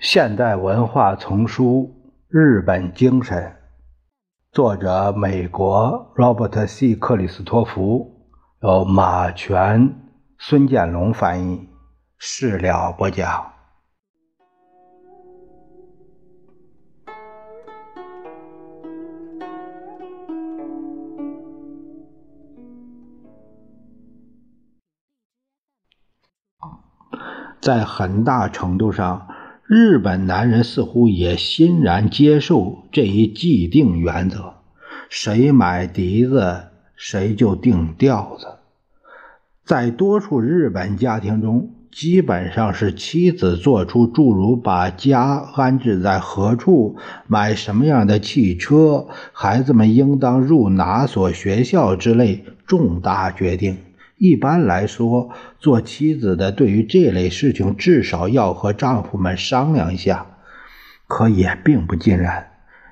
现代文化丛书《日本精神》，作者美国 Robert C. 克里斯托弗，由马全、孙建龙翻译，事了不讲。在很大程度上。日本男人似乎也欣然接受这一既定原则：谁买笛子，谁就定调子。在多数日本家庭中，基本上是妻子做出诸如把家安置在何处、买什么样的汽车、孩子们应当入哪所学校之类重大决定。一般来说，做妻子的对于这类事情至少要和丈夫们商量一下，可也并不尽然。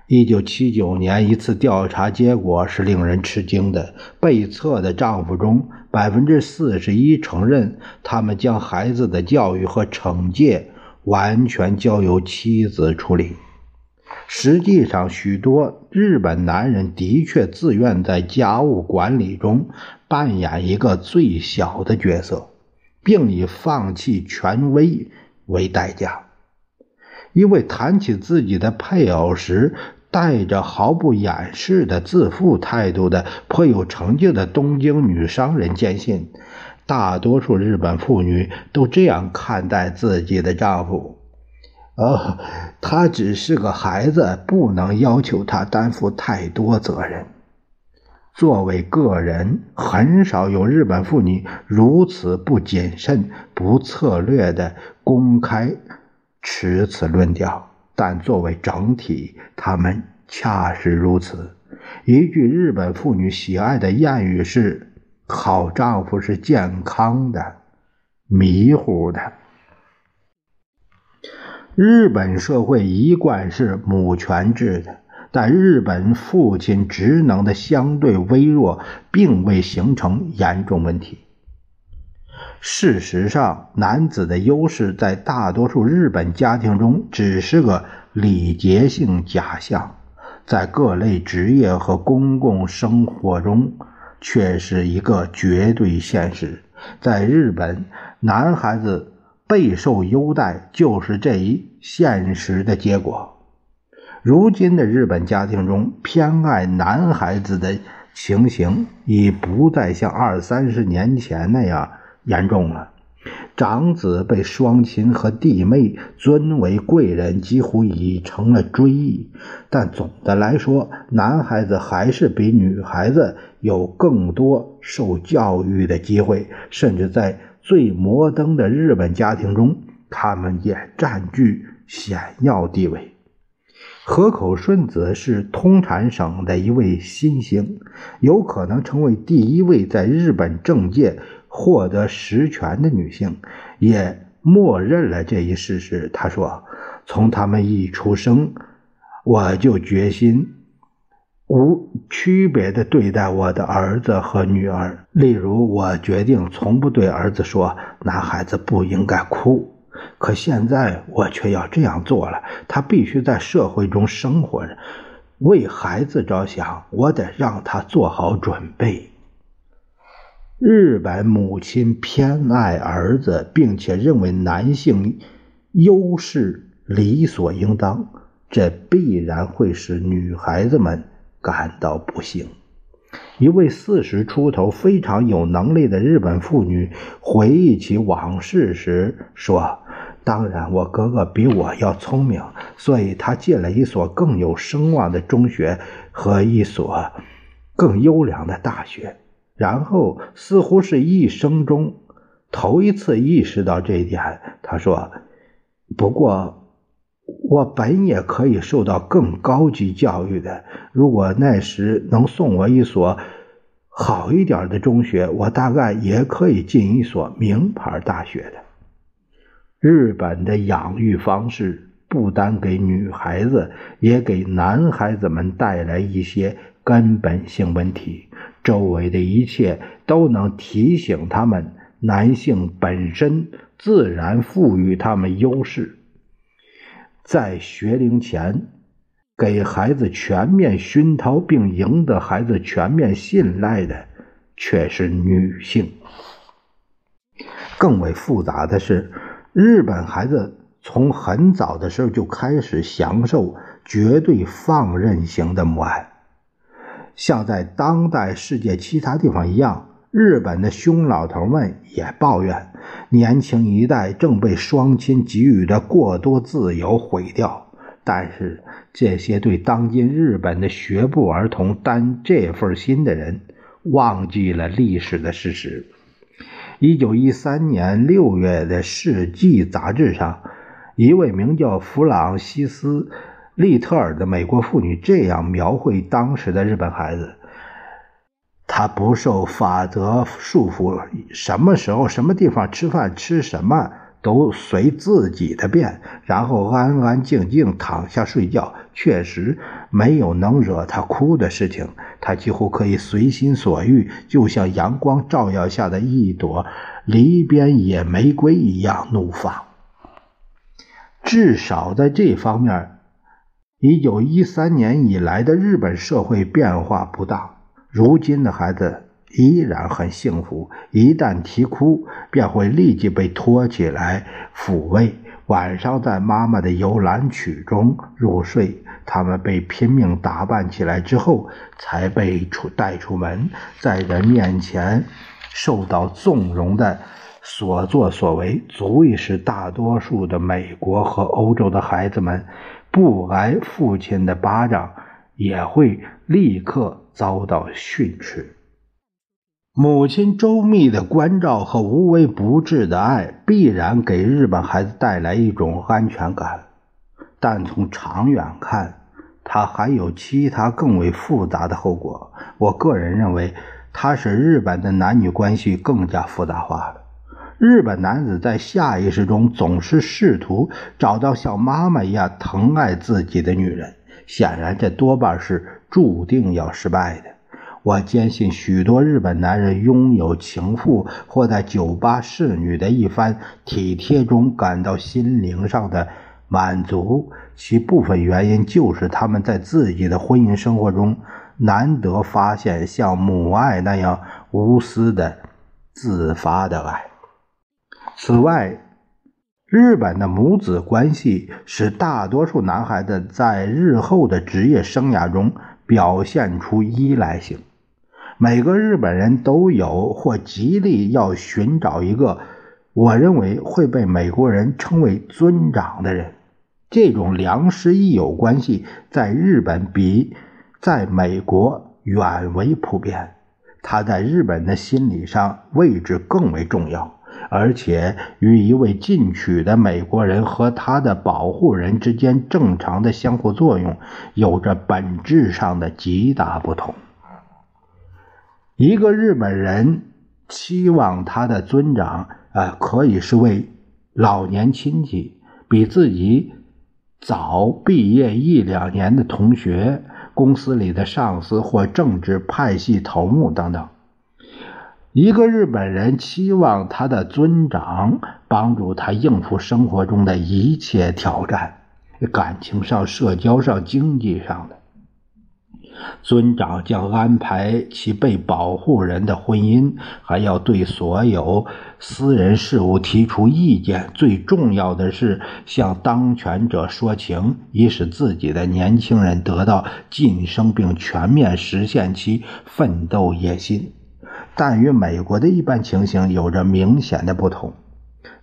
一九七九年一次调查结果是令人吃惊的：被测的丈夫中，百分之四十一承认他们将孩子的教育和惩戒完全交由妻子处理。实际上，许多日本男人的确自愿在家务管理中扮演一个最小的角色，并以放弃权威为代价。因为谈起自己的配偶时带着毫不掩饰的自负态度的颇有成就的东京女商人坚信，大多数日本妇女都这样看待自己的丈夫。哦，他只是个孩子，不能要求他担负太多责任。作为个人，很少有日本妇女如此不谨慎、不策略的公开持此论调，但作为整体，他们恰是如此。一句日本妇女喜爱的谚语是：“好丈夫是健康的，迷糊的。”日本社会一贯是母权制的，但日本父亲职能的相对微弱，并未形成严重问题。事实上，男子的优势在大多数日本家庭中只是个礼节性假象，在各类职业和公共生活中却是一个绝对现实。在日本，男孩子。备受优待就是这一现实的结果。如今的日本家庭中，偏爱男孩子的情形已不再像二三十年前那样严重了。长子被双亲和弟妹尊为贵人，几乎已成了追忆。但总的来说，男孩子还是比女孩子有更多受教育的机会，甚至在。最摩登的日本家庭中，他们也占据显要地位。河口顺子是通产省的一位新星，有可能成为第一位在日本政界获得实权的女性，也默认了这一事实。他说：“从他们一出生，我就决心。”无区别的对待我的儿子和女儿。例如，我决定从不对儿子说：“男孩子不应该哭。”可现在我却要这样做了。他必须在社会中生活着，为孩子着想，我得让他做好准备。日本母亲偏爱儿子，并且认为男性优势理所应当，这必然会使女孩子们。感到不幸。一位四十出头、非常有能力的日本妇女回忆起往事时说：“当然，我哥哥比我要聪明，所以他进了一所更有声望的中学和一所更优良的大学。然后，似乎是一生中头一次意识到这一点，他说：‘不过。’”我本也可以受到更高级教育的。如果那时能送我一所好一点的中学，我大概也可以进一所名牌大学的。日本的养育方式不单给女孩子，也给男孩子们带来一些根本性问题。周围的一切都能提醒他们，男性本身自然赋予他们优势。在学龄前，给孩子全面熏陶并赢得孩子全面信赖的，却是女性。更为复杂的是，日本孩子从很早的时候就开始享受绝对放任型的母爱，像在当代世界其他地方一样，日本的凶老头们也抱怨，年轻一代正被双亲给予的过多自由毁掉。但是，这些对当今日本的学步儿童担这份心的人，忘记了历史的事实。一九一三年六月的《世纪》杂志上，一位名叫弗朗西斯·利特尔的美国妇女这样描绘当时的日本孩子：他不受法则束缚，什么时候、什么地方吃饭、吃什么。都随自己的便，然后安安静静躺下睡觉。确实没有能惹他哭的事情，他几乎可以随心所欲，就像阳光照耀下的一朵篱边野玫瑰一样怒放。至少在这方面，一九一三年以来的日本社会变化不大。如今的孩子。依然很幸福，一旦啼哭，便会立即被拖起来抚慰。晚上在妈妈的摇篮曲中入睡。他们被拼命打扮起来之后，才被出带出门，在人面前受到纵容的所作所为，足以使大多数的美国和欧洲的孩子们不挨父亲的巴掌，也会立刻遭到训斥。母亲周密的关照和无微不至的爱，必然给日本孩子带来一种安全感。但从长远看，它还有其他更为复杂的后果。我个人认为，它使日本的男女关系更加复杂化了。日本男子在下意识中总是试图找到像妈妈一样疼爱自己的女人，显然这多半是注定要失败的。我坚信，许多日本男人拥有情妇或在酒吧侍女的一番体贴中感到心灵上的满足，其部分原因就是他们在自己的婚姻生活中难得发现像母爱那样无私的自发的爱。此外，日本的母子关系使大多数男孩子在日后的职业生涯中表现出依赖性。每个日本人都有或极力要寻找一个，我认为会被美国人称为尊长的人。这种良师益友关系在日本比在美国远为普遍，他在日本的心理上位置更为重要，而且与一位进取的美国人和他的保护人之间正常的相互作用有着本质上的极大不同。一个日本人期望他的尊长，啊，可以是位老年亲戚，比自己早毕业一两年的同学，公司里的上司或政治派系头目等等。一个日本人期望他的尊长帮助他应付生活中的一切挑战，感情上、社交上、经济上的。尊长将安排其被保护人的婚姻，还要对所有私人事务提出意见。最重要的是向当权者说情，以使自己的年轻人得到晋升，并全面实现其奋斗野心。但与美国的一般情形有着明显的不同：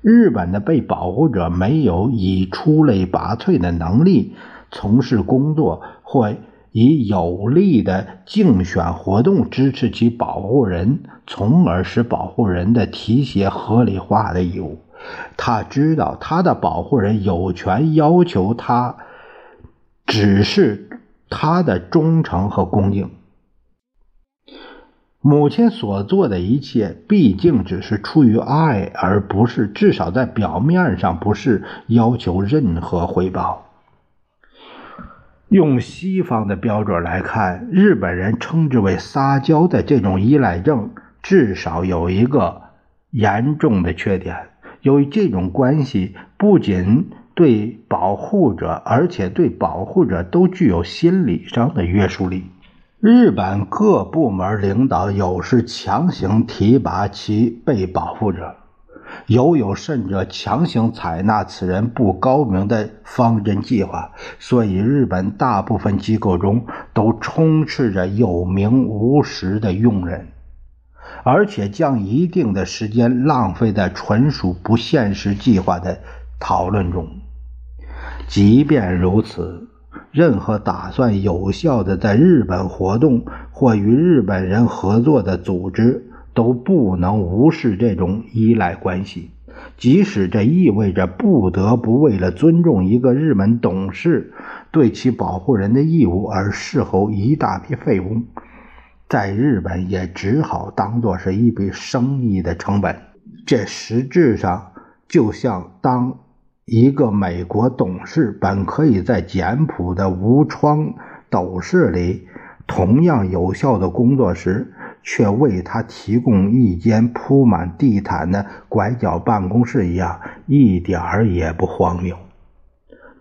日本的被保护者没有以出类拔萃的能力从事工作，或。以有力的竞选活动支持其保护人，从而使保护人的提携合理化的义务。他知道他的保护人有权要求他只是他的忠诚和恭敬。母亲所做的一切，毕竟只是出于爱，而不是至少在表面上不是要求任何回报。用西方的标准来看，日本人称之为撒娇的这种依赖症，至少有一个严重的缺点。由于这种关系不仅对保护者，而且对保护者都具有心理上的约束力。日本各部门领导有时强行提拔其被保护者，有有甚者强行采纳此人不高明的方针计划，所以日本大部分机构中都充斥着有名无实的佣人，而且将一定的时间浪费在纯属不现实计划的讨论中。即便如此。任何打算有效的在日本活动或与日本人合作的组织，都不能无视这种依赖关系，即使这意味着不得不为了尊重一个日本董事对其保护人的义务而事后一大批废物，在日本也只好当作是一笔生意的成本。这实质上就像当。一个美国董事本可以在简朴的无窗斗室里同样有效的工作时，却为他提供一间铺满地毯的拐角办公室一样，一点儿也不荒谬。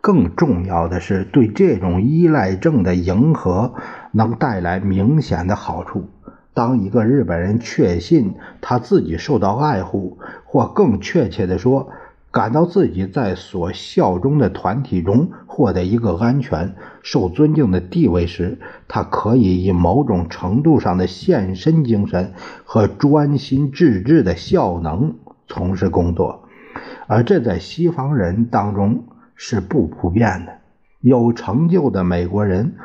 更重要的是，对这种依赖症的迎合能带来明显的好处。当一个日本人确信他自己受到爱护，或更确切地说，感到自己在所效忠的团体中获得一个安全、受尊敬的地位时，他可以以某种程度上的献身精神和专心致志的效能从事工作，而这在西方人当中是不普遍的。有成就的美国人。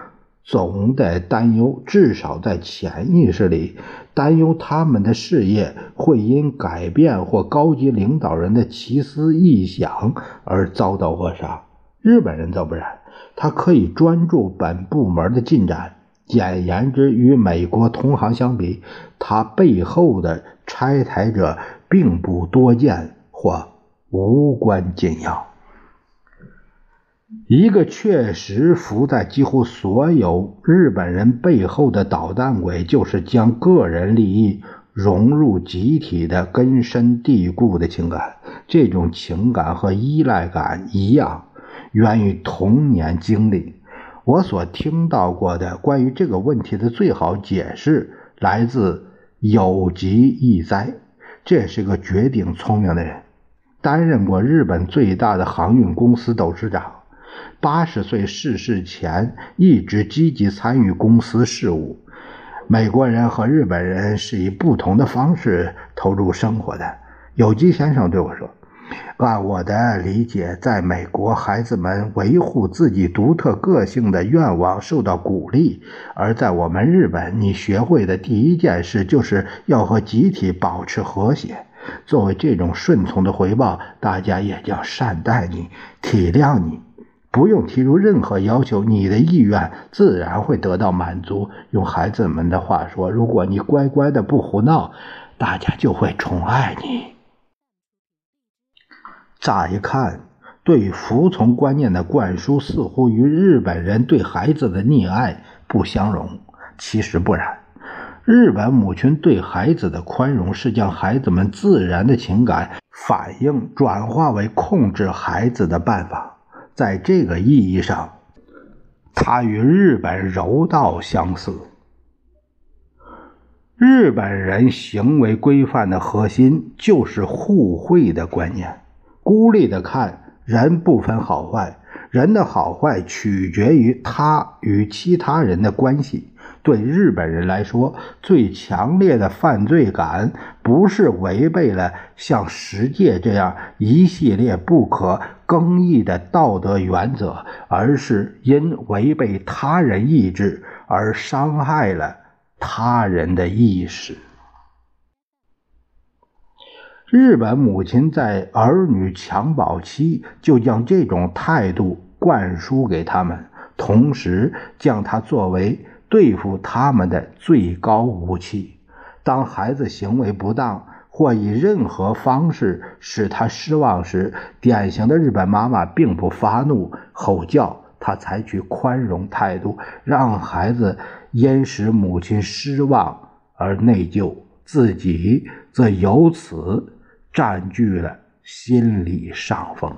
总得担忧，至少在潜意识里担忧他们的事业会因改变或高级领导人的奇思异想而遭到扼杀。日本人则不然，他可以专注本部门的进展。简言之，与美国同行相比，他背后的拆台者并不多见或无关紧要。一个确实伏在几乎所有日本人背后的捣蛋鬼，就是将个人利益融入集体的根深蒂固的情感。这种情感和依赖感一样，源于童年经历。我所听到过的关于这个问题的最好解释，来自有吉义哉。这是个绝顶聪明的人，担任过日本最大的航运公司董事长。八十岁逝世前，一直积极参与公司事务。美国人和日本人是以不同的方式投入生活的。有机先生对我说：“按我的理解，在美国，孩子们维护自己独特个性的愿望受到鼓励；而在我们日本，你学会的第一件事就是要和集体保持和谐。作为这种顺从的回报，大家也将善待你，体谅你。”不用提出任何要求，你的意愿自然会得到满足。用孩子们的话说，如果你乖乖的不胡闹，大家就会宠爱你。乍一看，对服从观念的灌输似乎与日本人对孩子的溺爱不相容。其实不然，日本母亲对孩子的宽容是将孩子们自然的情感反应转化为控制孩子的办法。在这个意义上，它与日本柔道相似。日本人行为规范的核心就是互惠的观念。孤立的看，人不分好坏，人的好坏取决于他与其他人的关系。对日本人来说，最强烈的犯罪感不是违背了像十戒这样一系列不可更易的道德原则，而是因违背他人意志而伤害了他人的意识。日本母亲在儿女襁褓期就将这种态度灌输给他们，同时将它作为。对付他们的最高武器，当孩子行为不当或以任何方式使他失望时，典型的日本妈妈并不发怒吼叫，她采取宽容态度，让孩子因使母亲失望而内疚，自己则由此占据了心理上风。